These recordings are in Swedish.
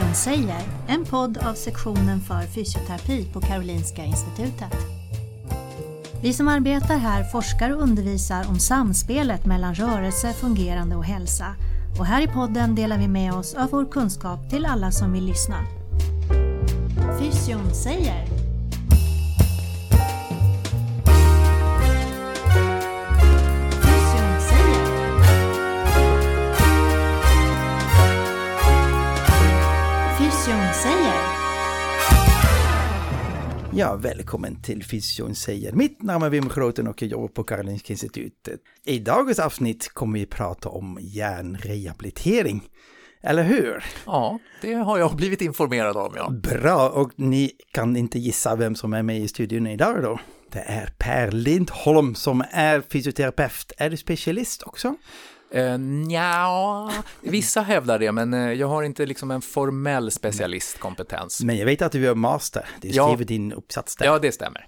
Fysion säger, en podd av sektionen för fysioterapi på Karolinska Institutet. Vi som arbetar här forskar och undervisar om samspelet mellan rörelse, fungerande och hälsa. Och här i podden delar vi med oss av vår kunskap till alla som vill lyssna. Fysion säger Ja, välkommen till Fysion säger. Mitt namn är Wim Groten och jag jobbar på Karolinska Institutet. I dagens avsnitt kommer vi prata om hjärnrehabilitering. Eller hur? Ja, det har jag blivit informerad om, ja. Bra, och ni kan inte gissa vem som är med i studion idag då? Det är Per Lindholm som är fysioterapeut. Är du specialist också? Uh, nja, vissa hävdar det, men eh, jag har inte liksom en formell specialistkompetens. Men jag vet att du är master. Du Ja. skriver din uppsats där. Ja, det stämmer.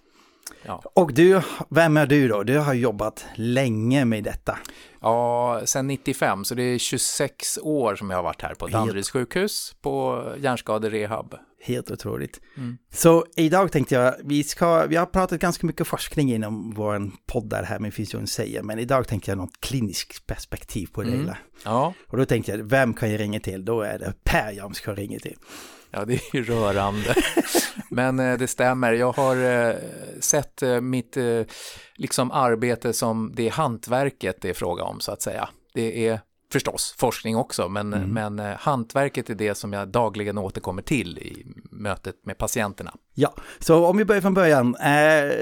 Ja, Och du, vem är du då? Du har jobbat länge med detta. ja sen 95, så det är 26 år som jag har varit här på Danderyds sjukhus på hjärnskaderehab. Helt otroligt. Mm. Så idag tänkte jag, vi, ska, vi har pratat ganska mycket forskning inom vår podd där här med Fysion säger, men idag tänkte jag något kliniskt perspektiv på det Mm. hela. Ja, Och då tänkte jag, vem kan jag ringa till? Då är det Per jag ska ringa till. ja, det är ju rörande. Men eh, det stämmer, jag har eh, sett eh, mitt liksom arbete som det hantverket det är fråga om, så att säga. Det är förstås forskning också, men, men eh, hantverket är det som jag dagligen återkommer till i mötet med patienterna. Ja, så om vi börjar från början, eh,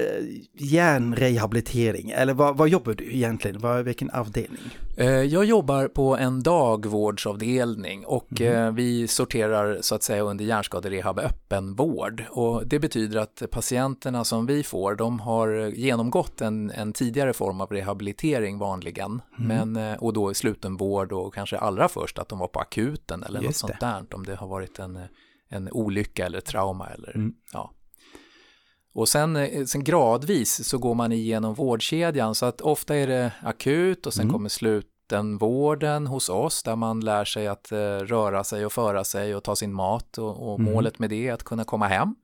hjärnrehabilitering, eller vad, vad jobbar du egentligen? Vad, vilken avdelning? Eh, Jag jobbar på en dagvårdsavdelning och eh, vi sorterar så att säga under hjärnskaderehab öppenvård. Och det betyder att patienterna som vi får, de har genomgått en, en tidigare form av rehabilitering vanligen. Men, eh, och då i slutenvård och kanske allra först att de var på akuten eller något Just sånt där. Om det har varit en, en olycka eller trauma eller ja. Och sen, eh, sen gradvis så går man igenom vårdkedjan. Så att ofta är det akut och sen kommer slutenvården hos oss där man lär sig att eh, röra sig och föra sig och ta sin mat och, och målet med det är att kunna komma hem.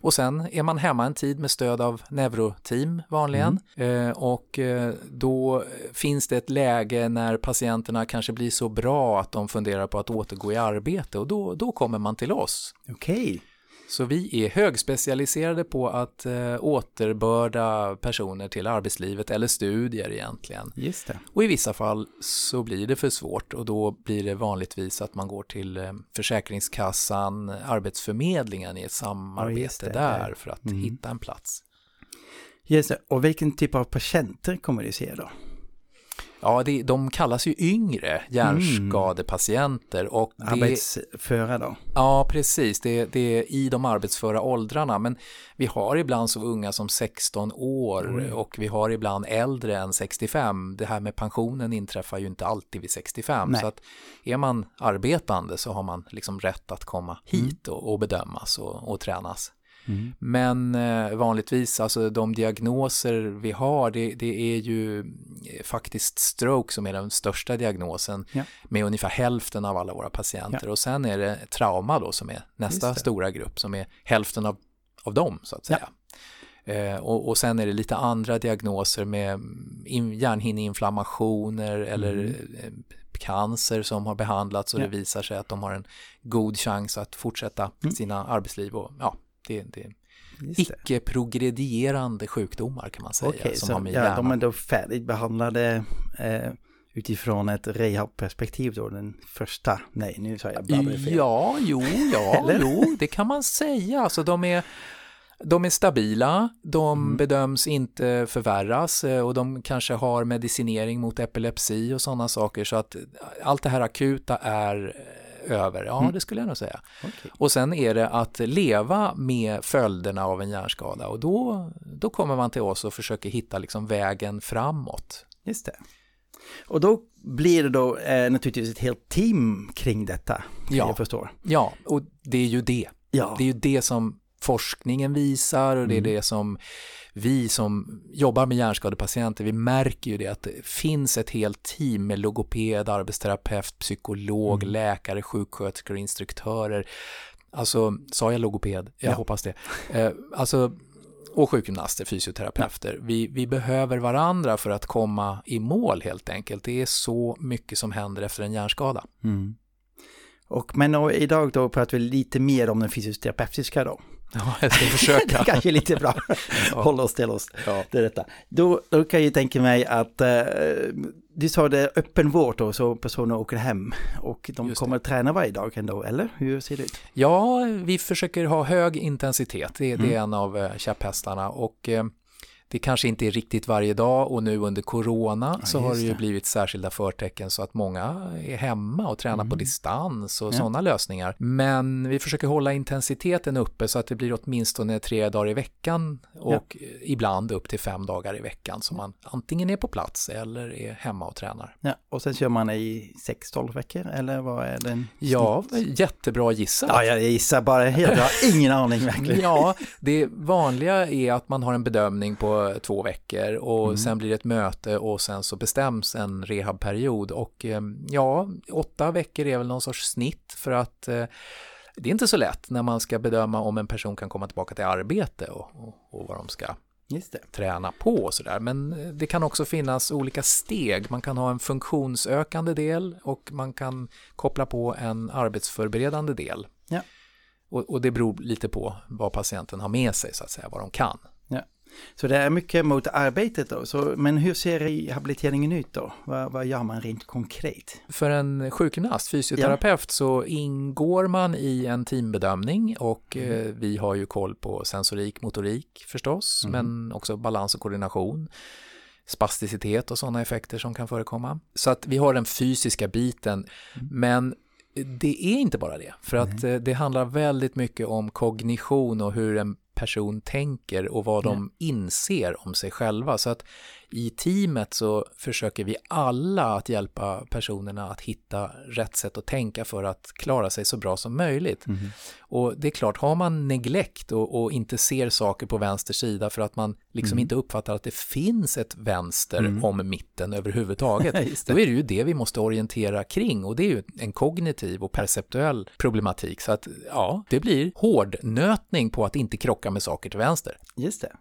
Och sen är man hemma en tid med stöd av neuroteam vanligen. Eh, och eh, då finns det ett läge när patienterna kanske blir så bra att de funderar på att återgå i arbete och då, då kommer man till oss. Okej, Så vi är högspecialiserade på att eh, återbörda personer till arbetslivet eller studier egentligen. just det. Och i vissa fall så blir det för svårt och då blir det vanligtvis att man går till eh, Försäkringskassan, Arbetsförmedlingen i ett Ja, samarbete det. där för att hitta en plats. Just det. Och vilken typ av patienter kommer du se då? Ja, det, de kallas ju yngre hjärnskadepatienter och det, Arbetsföra då? Ja, precis. Det, det är i de arbetsföra åldrarna. Men vi har ibland så unga som 16 år och vi har ibland äldre än 65. Det här med pensionen inträffar ju inte alltid vid 65. Nej. Så att är man arbetande så har man liksom rätt att komma hit och, och bedömas och, och tränas. Men eh, vanligtvis, alltså de diagnoser vi har, det, det är ju eh, faktiskt stroke som är den största diagnosen Ja. med ungefär hälften av alla våra patienter. Och sen är det trauma då som är nästa stora grupp som är hälften av, av dem så att säga. Eh, och, och sen är det lite andra diagnoser med in, hjärnhinneinflammationer eller eh, cancer som har behandlats och Mm. Ja. det visar sig att de har en god chans att fortsätta sina arbetsliv. Och, ja, det, det icke-progredierande sjukdomar kan man säga. Okej, som så har med ja, de är då färdigbehandlade eh, utifrån ett rehabperspektiv då, den första, nej nu sa jag bara fel. Ja, jo, ja, jo, det kan man säga. Alltså de är, de är stabila, de Mm. bedöms inte förvärras eh, och de kanske har medicinering mot epilepsi och sådana saker. Så att allt det här akuta är eh, över, ja det skulle jag nog säga. Mm. Okej. Och sen är det att leva med följderna av en hjärnskada och då, då kommer man till oss och försöker hitta liksom vägen framåt. Just det. Och då blir det då eh, naturligtvis ett helt team kring detta, Ja. jag förstår. Ja, och det är ju det. Ja, Det är ju det som forskningen visar och det är Mm. det som vi som jobbar med hjärnskadepatienter, vi märker ju det att det finns ett helt team med logoped, arbetsterapeut, psykolog, Mm. läkare, sjuksköterskor, instruktörer. Alltså, sa jag logoped? Jag Ja. hoppas det. Eh, alltså, och sjukgymnaster, fysioterapeuter. Vi, vi behöver varandra för att komma i mål helt enkelt. Det är så mycket som händer efter en hjärnskada. Mm. Och, men och, idag då pratar vi lite mer om den fysioterapeutiska då. Ja, jag ska det försöka. kanske är lite bra. Hålla oss till oss. Ja. Det är detta. Då, då kan jag tänka mig att eh, du sa det öppen vård då, så personer åker hem och de Just kommer att träna varje dag ändå, eller hur ser det ut? Ja, vi försöker ha hög intensitet. Det, det är Mm. en av eh, käpphästarna och eh, det kanske inte är riktigt varje dag och nu under corona Ja, så har det ju det. blivit särskilda förtecken så att många är hemma och tränar på Mm. distans och Ja. sådana lösningar. Men vi försöker hålla intensiteten uppe så att det blir åtminstone tre dagar i veckan och eh, ibland upp till fem dagar i veckan så man antingen är på plats eller är hemma och tränar. Ja, och sen kör man i 6-12 veckor, eller vad är den? Ja, jättebra gissat. Ja, jag gissar bara helt, jag har ingen aning verkligen. Ja, det vanliga är att man har en bedömning på två veckor och Mm. sen blir det ett möte och sen så bestäms en rehabperiod och eh, ja, åtta veckor är väl någon sorts snitt för att eh, det är inte så lätt när man ska bedöma om en person kan komma tillbaka till arbete och, och, och vad de ska träna på och sådär. Men eh, det kan också finnas olika steg. Man kan ha en funktionsökande del och man kan koppla på en arbetsförberedande del. Ja. Och, och det beror lite på vad patienten har med sig, så att säga, vad de kan. Så det är mycket mot arbetet då, så, men hur ser rehabiliteringen ut då? Vad, vad gör man rent konkret? För en sjukgymnast, fysioterapeut, så ingår man i en teambedömning och eh, vi har ju koll på sensorik, motorik förstås, Mhm. men också balans och koordination, spasticitet och sådana effekter som kan förekomma. Så att vi har den fysiska biten, men det är inte bara det, för att eh, det handlar väldigt mycket om kognition och hur en person tänker och vad de inser om sig själva. Så att i teamet så försöker vi alla att hjälpa personerna att hitta rätt sätt att tänka för att klara sig så bra som möjligt. Och det är klart, har man neglekt och, och inte ser saker på vänster sida för att man liksom inte uppfattar att det finns ett vänster om mitten överhuvudtaget, då är det ju det vi måste orientera kring och det är ju en kognitiv och perceptuell problematik. Så att ja, det blir hårdnötning på att inte krocka med saker till vänster. Just det.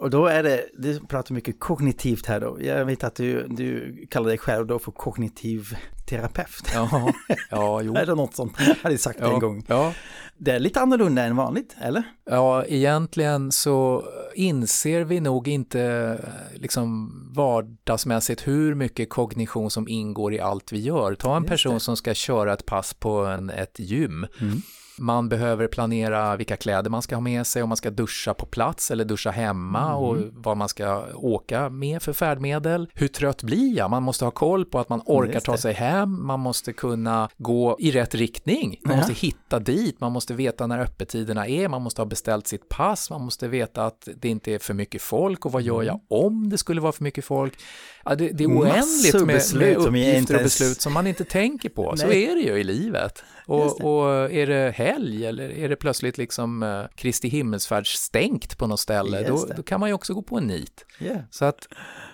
Och då är det, du pratar mycket kognitivt här då. Jag vet att du, du kallar dig själv då för kognitiv terapeut. Ja, ja jo. Är det något som jag hade sagt en gång? Ja. Det är lite annorlunda än vanligt, eller? Ja, egentligen så inser vi nog inte eh, liksom vardagsmässigt hur mycket kognition som ingår i allt vi gör. Ta en Just person det. som ska köra ett pass på en, ett gym. Mm. Man behöver planera vilka kläder man ska ha med sig, om man ska duscha på plats eller duscha hemma Mm. och vad man ska åka med för färdmedel. Hur trött blir jag? Man måste ha koll på att man orkar ta sig hem, man måste kunna gå i rätt riktning, man Ja. måste hitta dit, man måste veta när öppettiderna är, man måste ha beställt sitt pass, man måste veta att det inte är för mycket folk och vad gör jag om det skulle vara för mycket folk? Ja, det, det är Mm. Oändligt med, med uppgifter och beslut som man inte tänker på. Så är det ju i livet. Och, och är det helg eller är det plötsligt liksom uh, Kristi himmelsfärd stängt på något ställe, då, då kan man ju också gå på en nit. Yeah. Så att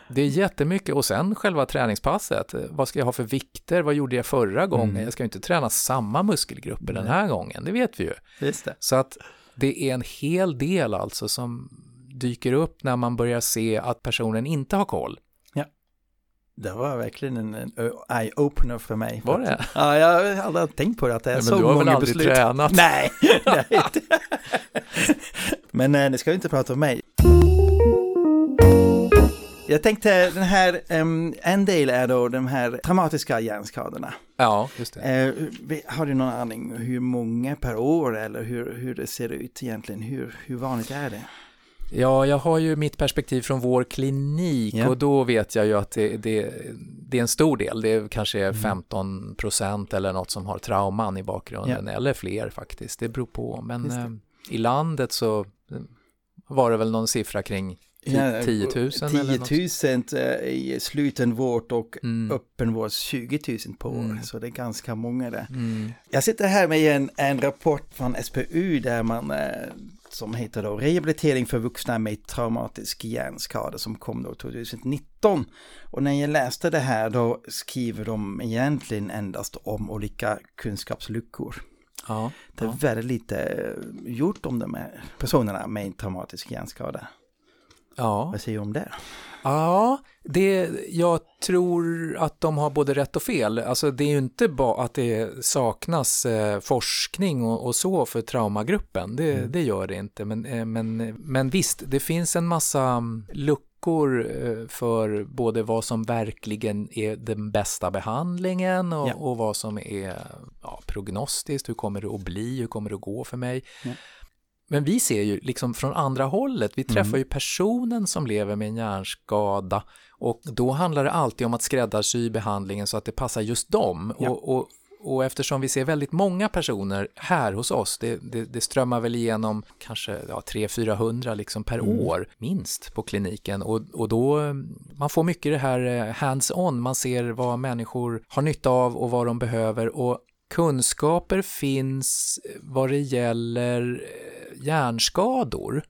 det är jättemycket och sen själva träningspasset. Vad ska jag ha för vikter? Vad gjorde jag förra gången? Mm. Jag ska ju inte träna samma muskelgrupper den här gången, det vet vi ju. Så att det är en hel del alltså som dyker upp när man börjar se att personen inte har koll. Det var verkligen en, en eye-opener för mig. Var det? Ja, jag har aldrig tänkt på det, att det är Men så du har väl många aldrig beslut. tränat? Nej, nej. Men eh, nu ska vi inte prata om mig. Jag tänkte den här, em, en del är då de här traumatiska hjärnskadorna. Ja, just det. Vi- har du någon aning hur många per år eller hur, hur det ser ut egentligen? Hur, hur vanligt är det? Ja, jag har ju mitt perspektiv från vår klinik Ja. och då vet jag ju att det, det, det är en stor del, det är kanske Mm. 15 procent eller något som har trauman i bakgrunden, eller fler faktiskt, det beror på. Men det. eh, i landet så eh, var det väl någon siffra kring 10 10 000 eller något. 10 000 eh, i slutenvård och Mm. öppenvård 20 000 på år. Mm. Så det är ganska många där. Mm. Jag sitter här med en, en rapport från SPU där man eh, som heter då Rehabilitering för vuxna med traumatisk hjärnskada som kom då 2019. Och när jag läste det här då skriver de egentligen endast om olika kunskapsluckor. Ja, Det är ja. väldigt lite gjort om de här personerna med traumatisk hjärnskada. Ja. Vad säger du om det? Ja, det, jag tror att de har både rätt och fel. Alltså det är ju inte bara att det saknas eh, forskning och, och så för traumagruppen. Det, det gör det inte. Men, eh, men, men visst, det finns en massa mm, luckor eh, för både vad som verkligen är den bästa behandlingen och, Ja. och vad som är ja, prognostiskt. Hur kommer det att bli? Hur kommer det att gå för mig? Ja. Men vi ser ju liksom från andra hållet, vi träffar ju personen som lever med en hjärnskada och då handlar det alltid om att skräddarsy behandlingen så att det passar just dem. Ja. Och, och, och eftersom vi ser väldigt många personer här hos oss, det, det, det strömmar väl igenom kanske ja, 300-400 liksom per år minst på kliniken. Och, och då man får mycket det här eh, hands-on, man ser vad människor har nytta av och vad de behöver. Och kunskaper finns vad det gäller eh, hjärnskador.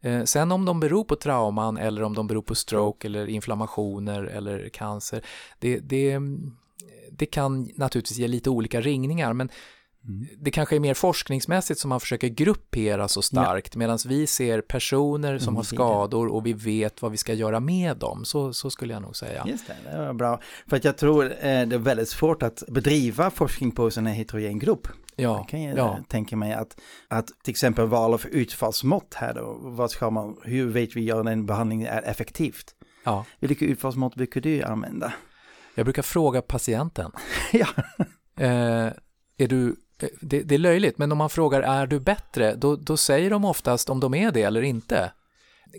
Eh, Sen om de beror på trauman eller om de beror på stroke eller inflammationer eller cancer, det, det, det kan naturligtvis ge lite olika ringningar, men det kanske är mer forskningsmässigt som man försöker gruppera så starkt, medan vi ser personer som har skador och vi vet vad vi ska göra med dem. Så, så skulle jag nog säga. Just det, det var bra. För att jag tror eh, det är väldigt svårt att bedriva forskning på en heterogen grupp. Ja, Jag kan ju ja. tänka mig att, att till exempel val av utfallsmått här då, vad ska man, hur vet vi att en behandling är effektivt? ja. Vilka utfallsmått brukar du använda? Jag brukar fråga patienten, ja, eh, är du, det, det är löjligt, men om man frågar är du bättre, då, då säger de oftast om de är det eller inte.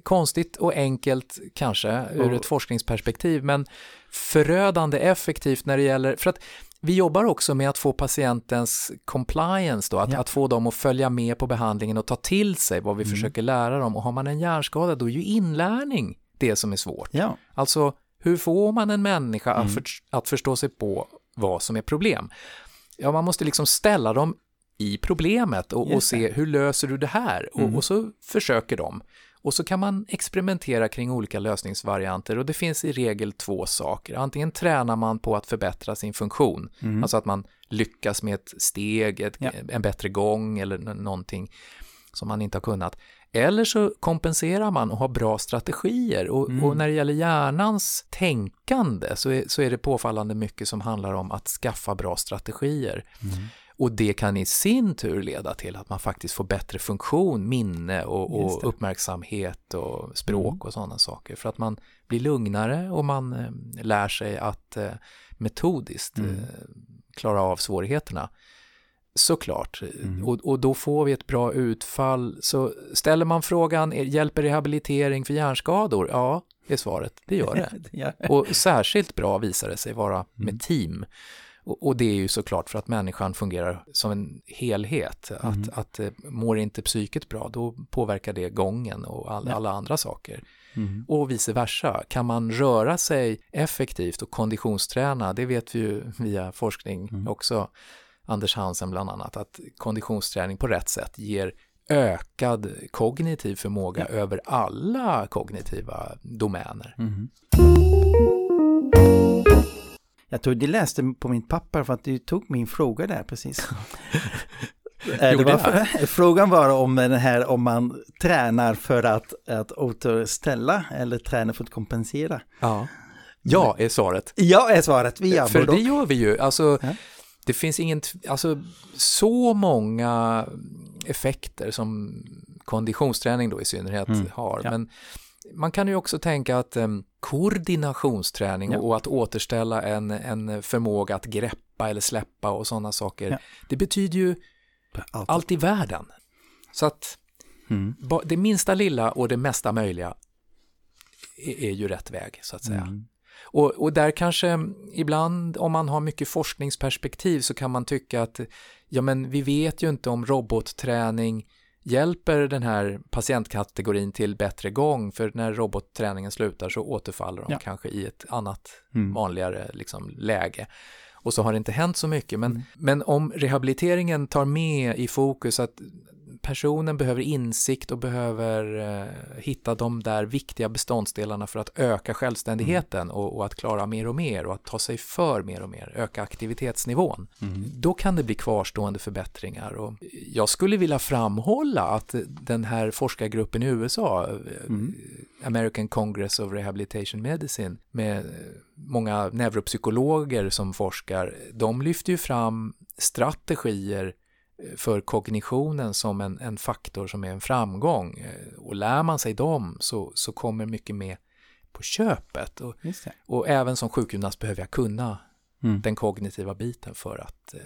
Konstigt och enkelt kanske ur ett forskningsperspektiv, men förödande effektivt när det gäller, för att vi jobbar också med att få patientens compliance då, att, Ja. att få dem att följa med på behandlingen och ta till sig vad vi försöker lära dem. Och har man en hjärnskada, då är ju inlärning det som är svårt. ja, Alltså, hur får man en människa att, för, att förstå sig på vad som är problem? Ja, man måste liksom ställa dem i problemet och, och se hur löser du det här? Och, och så försöker de. Och så kan man experimentera kring olika lösningsvarianter och det finns i regel två saker. Antingen tränar man på att förbättra sin funktion, alltså att man lyckas med ett steg, ett, Ja. en bättre gång eller någonting som man inte har kunnat. Eller så kompenserar man och har bra strategier. Och, och när det gäller hjärnans tänkande så är, så är det påfallande mycket som handlar om att skaffa bra strategier. Och det kan i sin tur leda till att man faktiskt får bättre funktion, minne och, och uppmärksamhet och språk och sådana saker. För att man blir lugnare och man eh, lär sig att eh, metodiskt eh, klara av svårigheterna. Såklart, och, och då får vi ett bra utfall. Så ställer man frågan, hjälper rehabilitering för hjärnskador? Ja, är svaret, det gör det. Och särskilt bra visar det sig vara med team. Och, och det är ju såklart för att människan fungerar som en helhet. Att, att eh, mår inte psyket bra, då påverkar det gången och all, alla andra saker. Och vice versa. Kan man röra sig effektivt och konditionsträna, det vet vi ju via forskning också, Anders Hansen bland annat, att konditionsträning på rätt sätt ger ökad kognitiv förmåga över alla kognitiva domäner. Jag tror de läste på min papper för att du tog min fråga där precis. Det var frågan var om den här om man tränar för att, att återställa eller tränar för att kompensera. Ja, ja är svaret. Ja är svaret, vi gör För det gör vi ju. Alltså, Ja. Det finns ingen, alltså så många effekter som konditionsträning då i synnerhet har. Mm. ja. Men man kan ju också tänka att um, koordinationsträning Ja. och att återställa en, en förmåga att greppa eller släppa och sådana saker, Ja. det betyder ju Allt. allt i världen. Så att Mm. ba- det minsta lilla och det mesta möjliga är, är ju rätt väg så att säga. Mm. Och, och där kanske ibland om man har mycket forskningsperspektiv så kan man tycka att ja men vi vet ju inte om robotträning hjälper den här patientkategorin till bättre gång för när robotträningen slutar så återfaller de Ja. kanske i ett annat Mm. vanligare liksom, läge. Och så har det inte hänt så mycket men, Mm. men om rehabiliteringen tar med i fokus att personen behöver insikt och behöver eh, hitta de där viktiga beståndsdelarna för att öka självständigheten mm. och, och, att klara mer och mer och att ta sig för mer och mer, öka aktivitetsnivån. Mm. Då kan det bli kvarstående förbättringar och jag skulle vilja framhålla att den här forskargruppen i USA, mm. American Congress of Rehabilitation Medicine, med många neuropsykologer som forskar, de lyfter ju fram strategier för kognitionen som en, en faktor som är en framgång. Eh, och lär man sig dem så, så kommer mycket med på köpet. Och, och även som sjukgymnast behöver jag kunna mm. den kognitiva biten för att eh.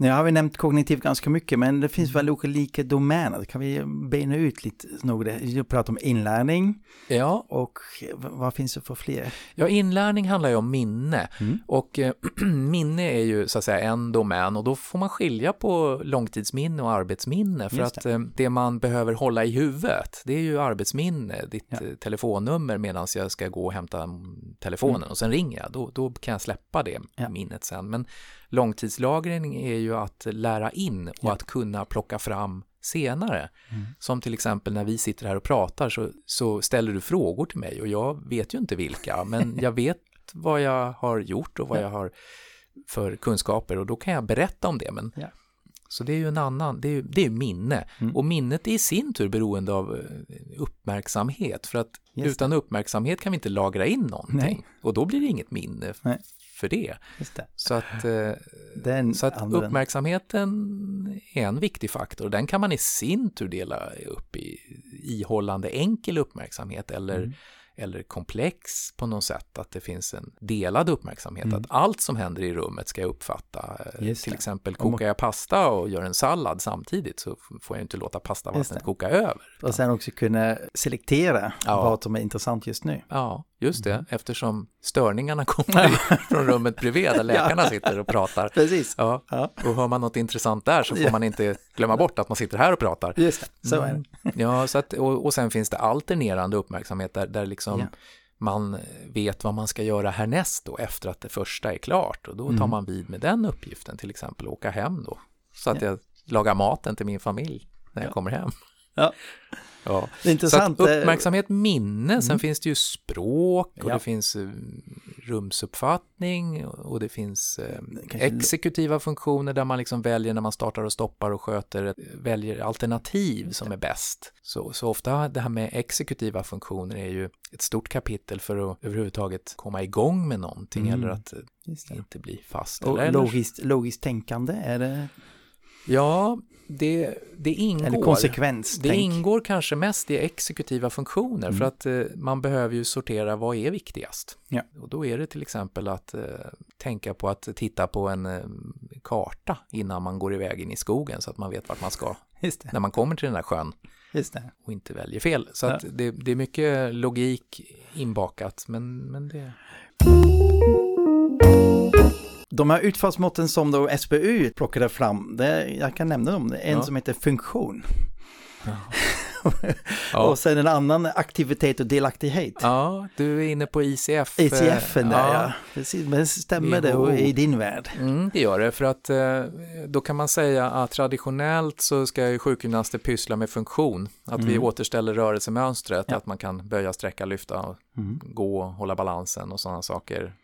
Nu har vi nämnt kognitiv ganska mycket, men det finns mm. väl olika domäner. Kan vi bena ut lite något? Vi pratar om inlärning. Ja. Och vad finns det för fler? Ja, inlärning handlar ju om minne. Mm. Och äh, minne är ju så att säga en domän och då får man skilja på långtidsminne och arbetsminne. För Just att äh, det man behöver hålla i huvudet, det är ju arbetsminne, ditt ja. Eh, telefonnummer medan jag ska gå och hämta telefonen mm. och sen ringer jag. Då, då kan jag släppa det ja. minnet sen. Men långtidslagring är ju att lära in och ja. att kunna plocka fram senare. Mm. Som till exempel när vi sitter här och pratar så, så ställer du frågor till mig och jag vet ju inte vilka, men jag vet vad jag har gjort och vad ja. jag har för kunskaper och då kan jag berätta om det. Men, ja. Så det är ju en annan, det är, det är minne. Mm. Och minnet är i sin tur beroende av eh, uppmärksamhet. För att Just utan uppmärksamhet kan vi inte lagra in någonting. Nej. Och då blir det inget minne. Nej för det. det. Så att, eh, Den så att uppmärksamheten är en viktig faktor. Den kan man i sin tur dela upp i ihållande enkel uppmärksamhet eller mm eller komplex på något sätt, att det finns en delad uppmärksamhet, mm. att allt som händer i rummet ska jag uppfatta. Just Till det. exempel kokar jag pasta och gör en sallad samtidigt så får jag inte låta pastavattnet koka över. Och sen också kunna selektera ja. vad som är intressant just nu. Ja, just det, mm. eftersom störningarna kommer från rummet bredvid där läkarna ja. sitter och pratar. Precis. Ja. ja. Och hör man något intressant där så får man inte glömma bort att man sitter här och pratar. Just det, så är det. Mm. Ja, så att, och, och sen finns det alternerande uppmärksamhet där, där liksom yeah. man vet vad man ska göra härnäst då efter att det första är klart och då tar mm. man vid med den uppgiften till exempel åka hem då så att yeah. jag lagar maten till min familj när jag kommer hem. Ja. Ja. Det är intressant. Så uppmärksamhet, minne, mm. sen finns det ju språk och ja. det finns eh, rumsuppfattning och det finns eh, exekutiva funktioner där man liksom väljer när man startar och stoppar och sköter, väljer alternativ som är bäst. Så, så ofta det här med exekutiva funktioner är ju ett stort kapitel för att överhuvudtaget komma igång med någonting mm. eller att inte bli fast. Och eller, logiskt, logiskt tänkande, är det Ja, det, det ingår. Eller konsekvens. Det ingår kanske mest i exekutiva funktioner mm. för att eh, man behöver ju sortera vad är viktigast. Ja. Och då är det till exempel att eh, tänka på att titta på en eh, karta innan man går iväg in i skogen så att man vet vart man ska när man kommer till den där sjön. Och inte väljer fel. Så ja. att det, det, är mycket logik inbakat men, men det de här utfallsmåtten som då SBU plockade fram, det, jag kan nämna dem, en ja. som heter funktion. Ja. ja. och sen en annan aktivitet och delaktighet. Ja, du är inne på ICF. ICF där ja. ja. Precis, men stämmer det i din värld? Mm, det gör det, för att eh, då kan man säga att traditionellt så ska ju sjukgymnaster pyssla med funktion. Att mm. vi återställer rörelsemönstret, ja. att man kan böja, sträcka, lyfta, mm. gå, hålla balansen och sådana saker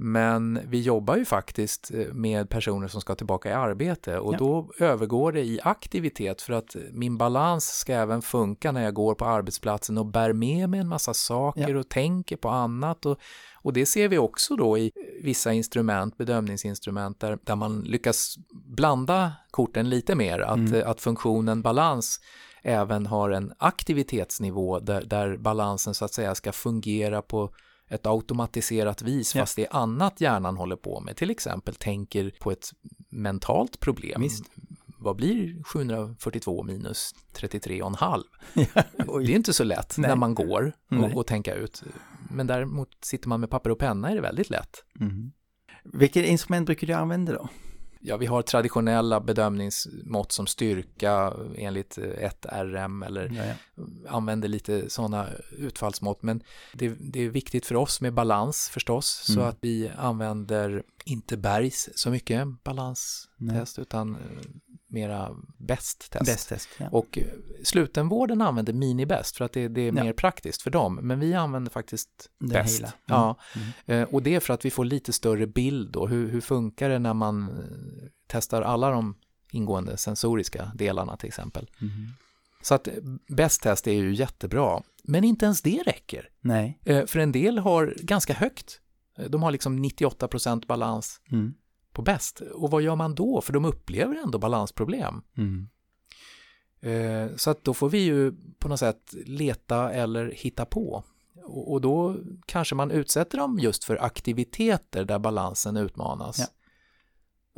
men vi jobbar ju faktiskt eh, med personer som ska tillbaka i arbete och ja. då övergår det i aktivitet för att min balans ska även funka när jag går på arbetsplatsen och bär med mig en massa saker ja. och tänker på annat. Och, och det ser vi också då i vissa instrument, bedömningsinstrument där, där man lyckas blanda korten lite mer, att, mm. att funktionen balans även har en aktivitetsnivå där, där balansen så att säga ska fungera på ett automatiserat vis fast det är annat hjärnan håller på med, till exempel tänker på ett mentalt problem. Visst. Vad blir 742 minus 33,5? Ja, det är inte så lätt Nej. när man går och, och tänka ut. Men däremot sitter man med papper och penna är det väldigt lätt. Mm. Vilket instrument brukar du använda då? Ja, vi har traditionella bedömningsmått som styrka enligt ett RM eller ja, ja. använder lite sådana utfallsmått. Men det, det, är viktigt för oss med balans förstås, mm. så att vi använder inte bergs så mycket balanstest, Nej. utan mera. Bäst test, ja. Och eh, slutenvården använder minibäst för att det, det är Ja. mer praktiskt för dem, men vi använder faktiskt Det bäst. Mm. Ja. Mm. Eh, Och det är för att vi får lite större bild då. Hur, hur funkar det när man eh, testar alla de ingående sensoriska delarna till exempel. Mhm. Så att bäst test är ju jättebra, men inte ens det räcker. Nej. För en del har ganska högt. De har liksom 98% balans Mm. På bäst. Och vad gör man då? För de upplever ändå balansproblem. Mm. Eh, Så att då får vi ju på något sätt leta eller hitta på. Och och då kanske man utsätter dem just för aktiviteter där balansen utmanas. Ja.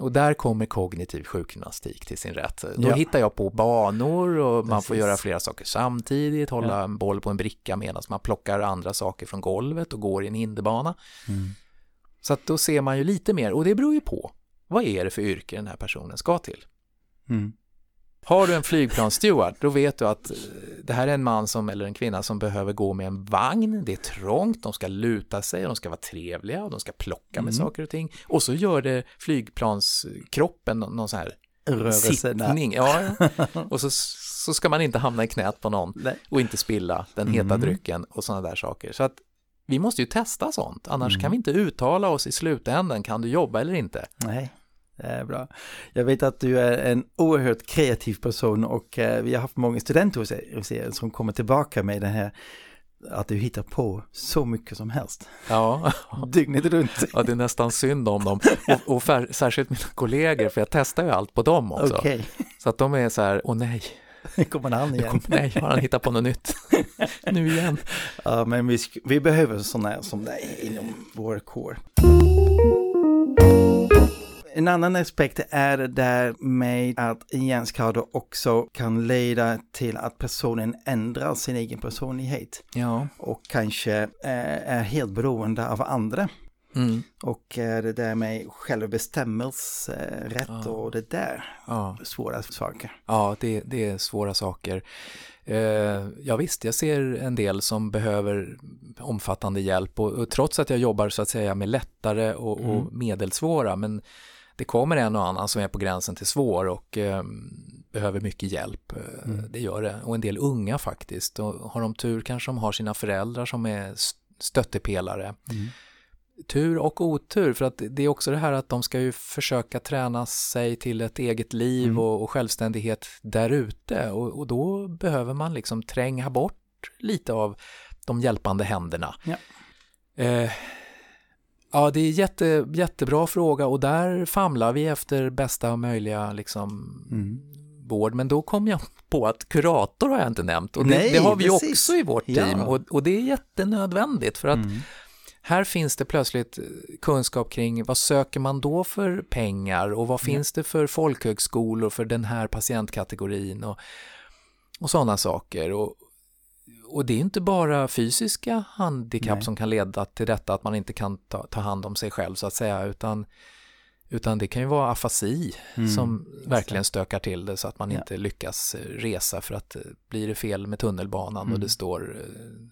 Och där kommer kognitiv sjukgymnastik till sin rätt. Då Ja. hittar jag på banor och man får göra flera saker samtidigt, hålla Ja. en boll på en bricka medan man plockar andra saker från golvet och går i en hinderbana. Mm. Så att då ser man ju lite mer och det beror ju på. Vad är det för yrke den här personen ska till? Mm. Har du en flygplanssteward, då vet du att eh, det här är en man som, eller en kvinna som behöver gå med en vagn, det är trångt, de ska luta sig, de ska vara trevliga och de ska plocka med Mm. saker och ting. Och så gör det flygplanskroppen någon, någon sån här Rörelse sittning. Ja. Och så, så ska man inte hamna i knät på någon Nej. och inte spilla den heta Mm. drycken och sådana där saker. Så att vi måste ju testa sånt, annars Mm. kan vi inte uttala oss i slutändan, kan du jobba eller inte? Nej, det är bra. Jag vet att du är en oerhört kreativ person och eh, vi har haft många studenter hos er, som kommer tillbaka med det här att du hittar på så mycket som helst. Ja. Dygnet runt. Ja, det är nästan synd om dem. Och, och fär, särskilt mina kollegor, för jag testar ju allt på dem också. Okej, Så att de är så här, åh nej, kommer han nu igen. kom, nej, har han hittat på något nytt? nu igen. Ja, men vi, vi behöver sådana här som dig inom vår kår. En annan aspekt är där med att hjärnskador också kan leda till att personen ändrar sin egen personlighet Ja. och kanske eh, är helt beroende av andra. Mm. Och eh, det där med självbestämmelserätt Ja. och det där Ja, svåra saker. ja det, det är svåra saker. Eh, ja visst, jag ser en del som behöver omfattande hjälp och, och trots att jag jobbar så att säga med lättare och, och Mm. medelsvåra, men det kommer en och annan som är på gränsen till svår och eh, behöver mycket hjälp. Eh, Mm. Det gör det. Och en del unga faktiskt. Och har de tur kanske de har sina föräldrar som är stöttepelare. Mm. Tur och otur, för att det är också det här att de ska ju försöka träna sig till ett eget liv Mm. och, och självständighet där ute. Och, och då behöver man liksom tränga bort lite av de hjälpande händerna. Ja. Eh, ja, det är jätte, jättebra fråga och där famlar vi efter bästa möjliga liksom, Mm. vård. Men då kom jag på att kurator har jag inte nämnt och det, Nej, det har vi precis. också i vårt Ja. team och, och det är jättenödvändigt för att Mm. Här finns det plötsligt eh, kunskap kring vad söker man då för pengar och vad finns det för folkhögskolor för den här patientkategorin och, och sådana saker. Och, och det är inte bara fysiska handikapp Nej. som kan leda till detta att man inte kan ta, ta hand om sig själv så att säga utan, utan det kan ju vara afasi Mm. som verkligen stökar till det så att man Ja. inte lyckas eh, resa för att eh, blir det fel med tunnelbanan och Mm. det står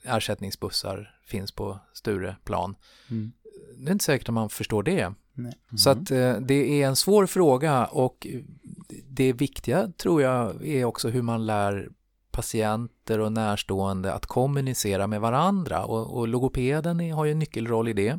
eh, ersättningsbussar finns på Stureplan. Mm. Det är inte säkert att man förstår det. Nej. Så att det är en svår fråga och det viktiga tror jag är också hur man lär patienter och närstående att kommunicera med varandra och, och logopeden har ju en nyckelroll i det.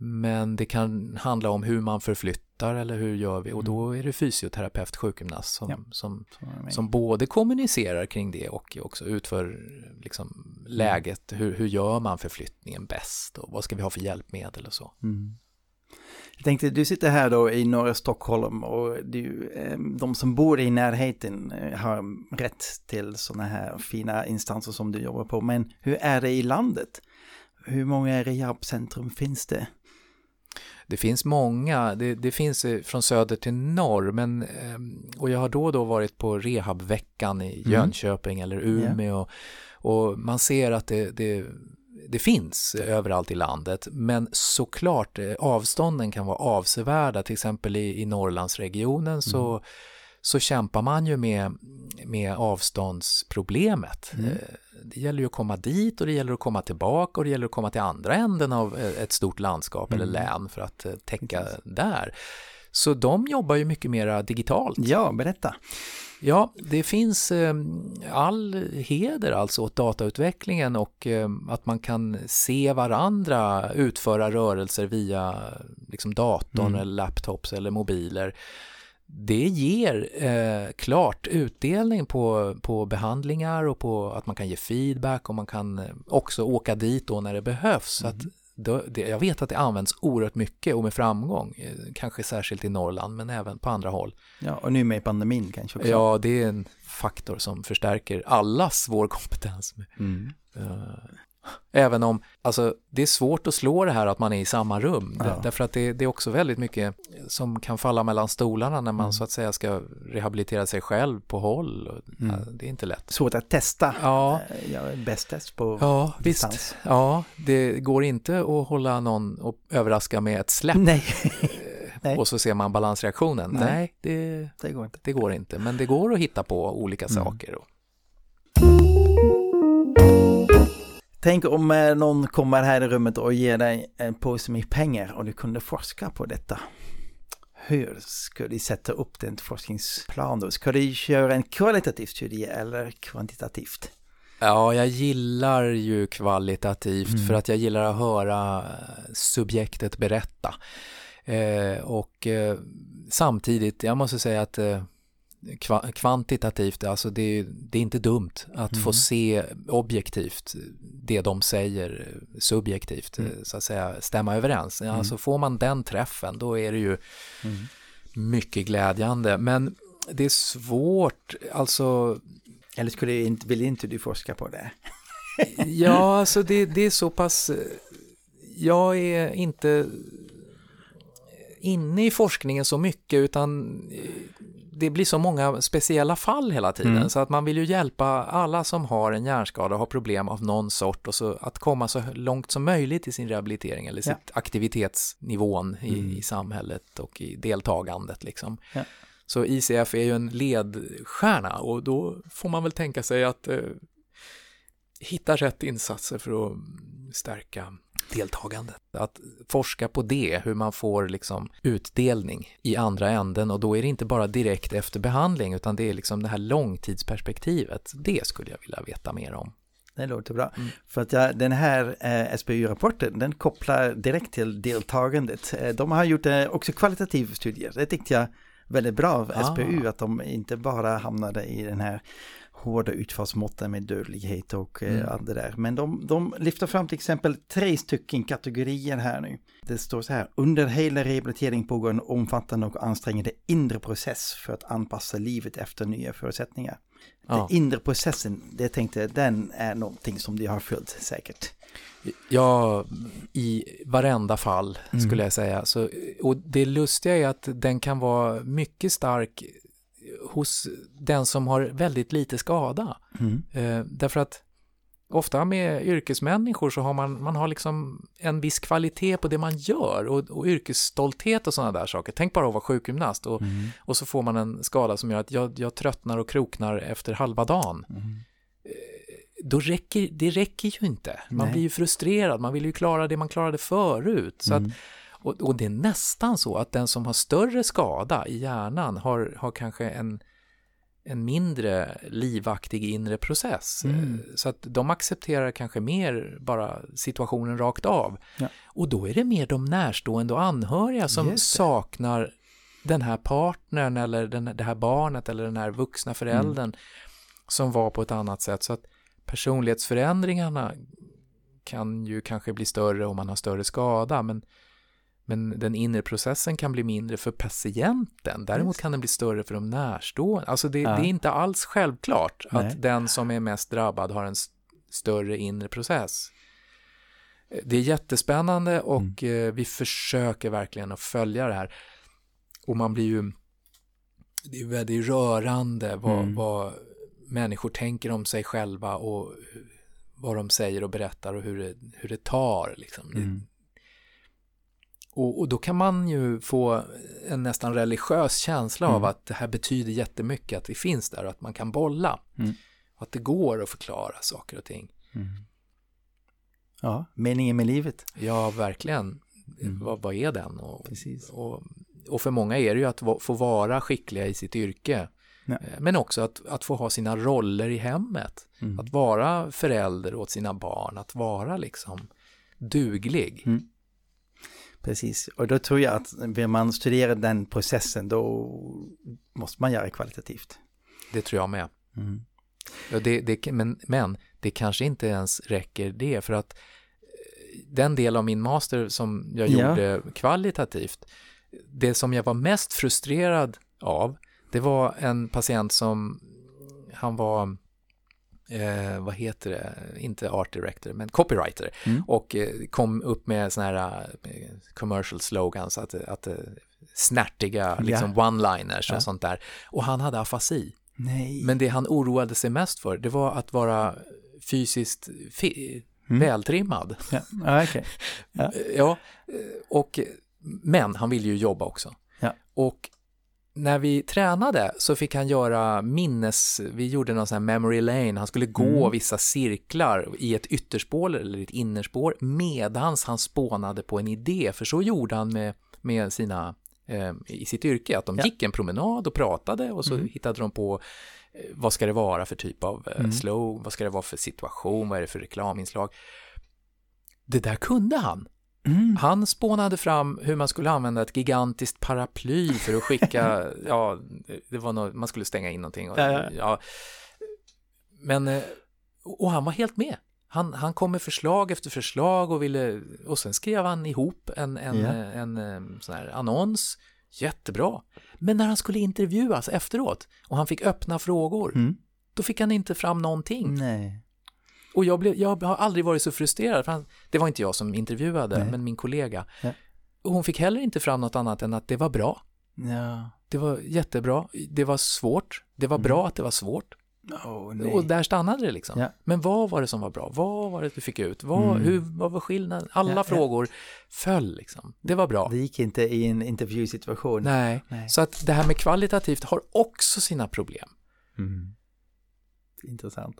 Mm. Men det kan handla om hur man förflyttar eller hur gör vi och då är det fysioterapeut, sjukgymnast som, Ja. som, som både kommunicerar kring det och också utför liksom, läget. Hur, hur gör man förflyttningen bäst och vad ska vi ha för hjälpmedel och så. Mm. Jag tänkte, du sitter här då i norra Stockholm och du, eh, de som bor i närheten eh, har rätt till sådana här fina instanser som du jobbar på. Men hur är det i landet? Hur många rehabcentrum finns det? Det finns många, det, det finns eh, från söder till norr, men, ehm, och jag har då och då varit på rehabveckan i Mm. Jönköping eller Umeå och man ser att det, det, det finns överallt i landet, men såklart eh, avstånden kan vara avsevärda, till exempel i, i Norrlandsregionen så, så kämpar man ju med, med avståndsproblemet. Mm. Eh, Det gäller ju att komma dit och det gäller att komma tillbaka och det gäller att komma till andra änden av eh, ett stort landskap eller Mm. län för att eh, täcka där. Så de jobbar ju mycket mer digitalt. Ja, berätta. Ja, det finns all heder alltså åt datautvecklingen och att man kan se varandra utföra rörelser via liksom, datorn mm. eller laptops eller mobiler. Det ger eh, klart utdelning på, på behandlingar och på att man kan ge feedback och man kan eh, också åka dit då när det behövs. Mm. Så mm det, jag vet att det används oerhört mycket och med framgång, eh, kanske särskilt i Norrland men även på andra håll. Ja, och nu med pandemin kanske också. Ja, det är en faktor som förstärker allas vår kompetens. Mm. Uh, Även om, alltså det är svårt att slå det här att man är i samma rum. Ja. Därför att det, det, är också väldigt mycket som kan falla mellan stolarna när man mm. så att säga ska rehabilitera sig själv på håll. Mm. Det är inte lätt. Svårt att testa. Ja. Eh, bäst test på Ja, distans. visst. Ja, det går inte att hålla någon och överraska med ett släpp. Nej. Nej. och så ser man balansreaktionen. Nej, Nej det, det, går inte. det går inte. Men det går att hitta på olika mm. saker. Tänk om eh, någon kommer här i rummet och ger dig en påse med pengar och du kunde forska på detta. Hur ska de sätta upp den forskningsplan då? Ska de köra en kvalitativ studie eller kvantitativt? Ja, jag gillar ju kvalitativt mm. för att jag gillar att höra subjektet berätta. Eh, och eh, samtidigt, jag måste säga att eh, kvantitativt, alltså det är, det är inte dumt att mm. få se objektivt det de säger subjektivt, mm. så att säga stämma överens. Mm. Alltså får man den träffen då är det ju mm. mycket glädjande. Men det är svårt, alltså... Eller skulle inte, vill inte du forska på det? ja, alltså det, det är så pass... Jag är inte inne i forskningen så mycket utan det blir så många speciella fall hela tiden mm. så att man vill ju hjälpa alla som har en hjärnskada och har problem av någon sort och så att komma så långt som möjligt i sin rehabilitering eller sitt ja. aktivitetsnivån i, mm. i, samhället och i deltagandet liksom. Ja. Så ICF är ju en ledstjärna och då får man väl tänka sig att eh, hitta rätt insatser för att stärka deltagandet. Att forska på det, hur man får liksom utdelning i andra änden och då är det inte bara direkt efter behandling utan det är liksom det här långtidsperspektivet. Det skulle jag vilja veta mer om. Det låter bra. Mm. För att ja, den här eh, SBU-rapporten den kopplar direkt till deltagandet. Eh, de har gjort eh, också kvalitativa studier. Det tyckte jag väldigt bra av SBU ah. att de inte bara hamnade i den här hårda utfallsmåtten med dödlighet och eh, mm. allt det där. Men de, de lyfter fram till exempel tre stycken kategorier här nu. Det står så här, under hela rehabilitering pågår en omfattande och ansträngande inre process för att anpassa livet efter nya förutsättningar. Ja. Den inre processen, det tänkte jag, den är någonting som de har följt säkert. Ja, i varenda fall mm. skulle jag säga. Så, och det lustiga är att den kan vara mycket stark hos den som har väldigt lite skada. Mm. Eh, därför att ofta med yrkesmänniskor så har man, man har liksom en viss kvalitet på det man gör och, och yrkesstolthet och sådana där saker. Tänk bara att vara sjukgymnast och, mm. och så får man en skada som gör att jag, jag tröttnar och kroknar efter halva dagen. Mm. Då räcker, det räcker ju inte. Man Nej. blir ju frustrerad, man vill ju klara det man klarade förut. Så att mm. Och, och, det är nästan så att den som har större skada i hjärnan har, har kanske en, en mindre livaktig inre process. Mm. Så att de accepterar kanske mer bara situationen rakt av. Ja. Och då är det mer de närstående och anhöriga som saknar den här partnern eller den, det här barnet eller den här vuxna föräldern mm. som var på ett annat sätt. Så att personlighetsförändringarna kan ju kanske bli större om man har större skada, men men den inre processen kan bli mindre för patienten. Däremot kan den bli större för de närstående. Alltså det, ja. det är inte alls självklart Nej. att den som är mest drabbad har en större inre process. Det är jättespännande och mm. Eh, vi försöker verkligen att följa det här. Och man blir ju, det är väldigt rörande vad, mm. vad människor tänker om sig själva och vad de säger och berättar och hur det, hur det tar. Liksom. Mm. Och, och, då kan man ju få en nästan religiös känsla mm. av att det här betyder jättemycket, att det finns där och att man kan bolla. Mm. Och att det går att förklara saker och ting. Mm. Ja, meningen med livet. Ja, verkligen. Mm. Vad, vad, är den? Och, Precis. Och, och för många är det ju att få vara skickliga i sitt yrke. Ja. Eh, men också att, att få ha sina roller i hemmet. Mm. Att vara förälder åt sina barn, att vara liksom duglig. Precis, och då tror jag att vill man studera den processen då måste man göra kvalitativt. Det tror jag med. Mm. Ja, det, det, men, men det kanske inte ens räcker det för att eh, den del av min master som jag ja. gjorde kvalitativt, det som jag var mest frustrerad av, det var en patient som, han var eh, vad heter det, inte art director, men copywriter. Mm. Och eh, kom upp med sådana här eh, commercial slogans, att, att eh, snärtiga liksom yeah. one-liners och yeah. sånt där. Och han hade afasi. Nej. Men det han oroade sig mest för, det var att vara fysiskt fi mm. vältrimmad. Ja, ja okay. ja. ja, och, men han ville ju jobba också. Ja. Och när vi tränade så fick han göra minnes, vi gjorde någon sån här memory lane, han skulle gå mm. vissa cirklar i ett ytterspår eller ett innerspår medans han spånade på en idé, för så gjorde han med, med sina, eh, i sitt yrke, att de ja. gick en promenad och pratade och så mm. hittade de på eh, vad ska det vara för typ av eh, mm. slow, vad ska det vara för situation, vad är det för reklaminslag. Det där kunde han. Mm. Han spånade fram hur man skulle använda ett gigantiskt paraply för att skicka, ja, det var något, man skulle stänga in någonting. Och, ja, ja. Men, eh, och han var helt med. Han, han kom med förslag efter förslag och ville, och sen skrev han ihop en, en, ja. en, en eh, sån här annons, jättebra. Men när han skulle intervjuas efteråt och han fick öppna frågor, mm. då fick han inte fram någonting. Nej. Och jag, blev, jag har aldrig varit så frustrerad, för han, det var inte jag som intervjuade, Nej. men min kollega. Ja. Och hon fick heller inte fram något annat än att det var bra. Ja. Det var jättebra, det var svårt, det var mm. bra att det var svårt. Oh, och där stannade det liksom. Ja. Men vad var det som var bra? Vad var det du fick ut? Vad, mm. hur, vad var skillnaden? Alla ja, frågor föll liksom. Det var bra. Det gick inte i en intervjusituation. Nej. Nej. så att det här med kvalitativt har också sina problem. Mm. Intressant.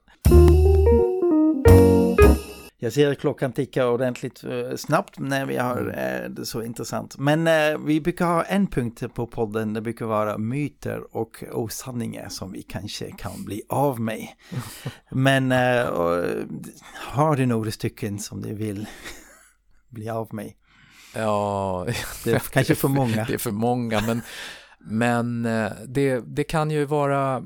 Jag ser att klockan tickar ordentligt eh, snabbt när vi har mm. Eh, det så intressant. Men eh, vi brukar ha en punkt på podden, det brukar vara myter och osanningar som vi kanske kan bli av med. Men har du några stycken som du vill bli av med? Ja, det är kanske för många. Det är för många, men, men det, det kan ju vara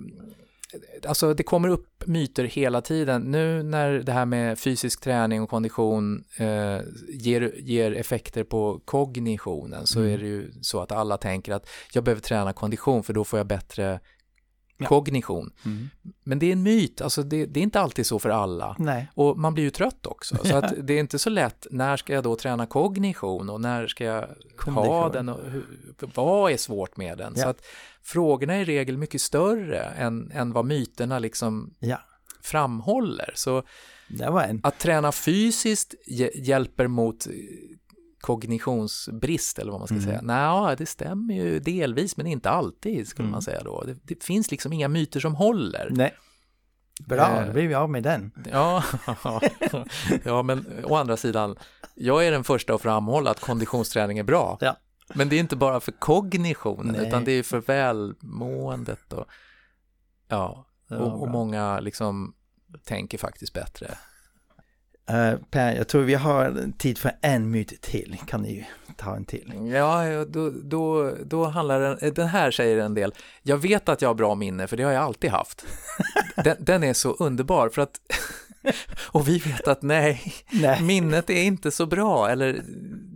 alltså det kommer upp myter hela tiden. Nu när det här med fysisk träning och kondition eh, ger, ger effekter på kognitionen så mm. är det ju så att alla tänker att jag behöver träna kondition för då får jag bättre ja. kognition. Mm. Men det är en myt, alltså det, det, är inte alltid så för alla. Nej. Och man blir ju trött också, så att det är inte så lätt, när ska jag då träna kognition och när ska jag ha den och hur, vad är svårt med den? Ja. Så att frågorna är i regel mycket större än, än vad myterna liksom ja. framhåller. Så att träna fysiskt hjälper mot kognitionsbrist eller vad man ska mm. säga. Nej, det stämmer ju delvis men inte alltid skulle mm. man säga då. Det, det, finns liksom inga myter som håller. Nej. Bra, eh, då blir vi av med den. Ja, ja, men å andra sidan, jag är den första att framhålla att konditionsträning är bra. Ja. Men det är inte bara för kognitionen, Nej. utan det är för välmåendet och, ja, och, och många liksom tänker faktiskt bättre Uh, per, jag tror vi har tid för en myt till. Kan ni ta en till? Ja, då, då, då handlar den, den här säger en del. Jag vet att jag har bra minne, för det har jag alltid haft. Den, den är så underbar, för att och vi vet att nej, nej, minnet är inte så bra, eller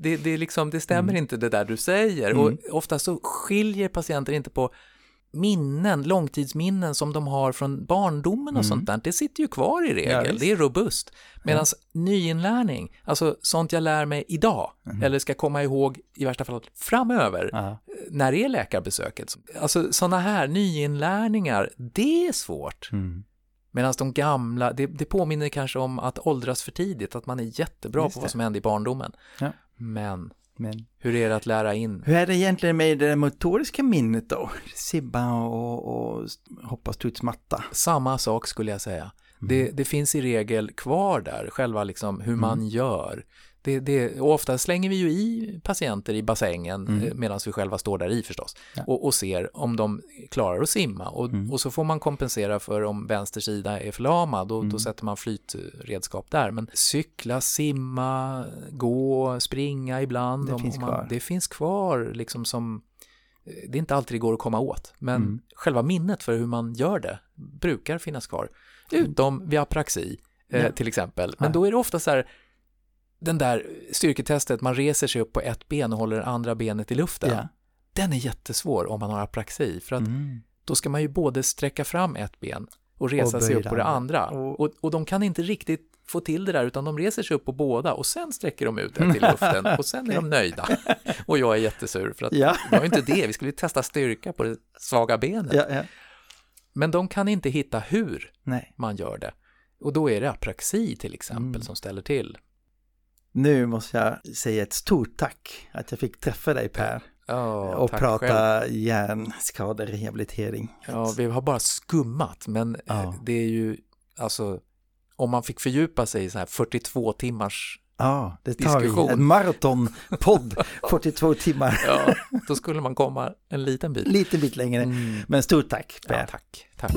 det, det, liksom, det stämmer mm. inte det där du säger. Mm. Och ofta så skiljer patienter inte på minnen, långtidsminnen som de har från barndomen och mm. sånt där, det sitter ju kvar i regel, ja, det är robust. Medan ja. nyinlärning, alltså sånt jag lär mig idag, mm. eller ska komma ihåg i värsta fall framöver, ja. när är läkarbesöket? Alltså sådana här nyinlärningar, det är svårt. Mm. Medan de gamla, det, det, påminner kanske om att åldras för tidigt, att man är jättebra Just på vad som hände i barndomen. Ja. Men men hur är det att lära in? Hur är det egentligen med det motoriska minnet då? Sibba och, och hoppa studsmatta? Samma sak skulle jag säga. Mm. Det, det, finns i regel kvar där, själva liksom hur man mm. gör. Det, det, och ofta slänger vi ju i patienter i bassängen Mm. eh, medan vi själva står där i förstås Ja. och, och ser om de klarar att simma och, Mm. och så får man kompensera för om vänster sida är förlamad och Mm. då sätter man flytredskap där. Men cykla, simma, gå, springa ibland. Det om, finns om man, kvar. det finns kvar liksom som eh, det är inte alltid det går att komma åt, men Mm. själva minnet för hur man gör det brukar finnas kvar. Utom vid apraxi eh, till exempel. Men då är det ofta så här, den där styrketestet, man reser sig upp på ett ben och håller det andra benet i luften. Ja. Den är jättesvår om man har apraxi, för att Mm. då ska man ju både sträcka fram ett ben och resa Och sig upp på det andra. Och- Och, och de kan inte riktigt få till det där, utan de reser sig upp på båda och sen sträcker de ut ett i luften och sen är de nöjda. Och jag är jättesur för att Ja. det var ju inte det, vi skulle ju testa styrka på det svaga benet. Ja, ja. Men de kan inte hitta hur Nej. man gör det. Och då är det apraxi till exempel Mm. som ställer till. Nu måste jag säga ett stort tack att jag fick träffa dig Per Ja, och prata själv. hjärnskaderehabilitering. Ja, vi har bara skummat, men Ja. det är ju, alltså, om man fick fördjupa sig i så här 42 timmars, Ja, det tar Diskussion. vi. En maratonpodd, 42 timmar, ja, då skulle man komma en liten bit. lite bit längre. Mm. Men stort tack Per. Ja, tack, tack.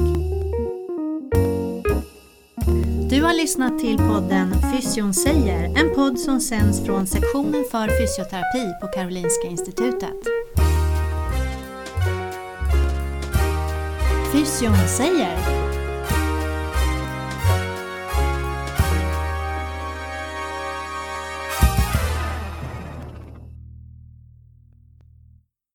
Du har lyssnat till podden Fysion säger, en podd som sänds från sektionen för fysioterapi på Karolinska Institutet. Fysion säger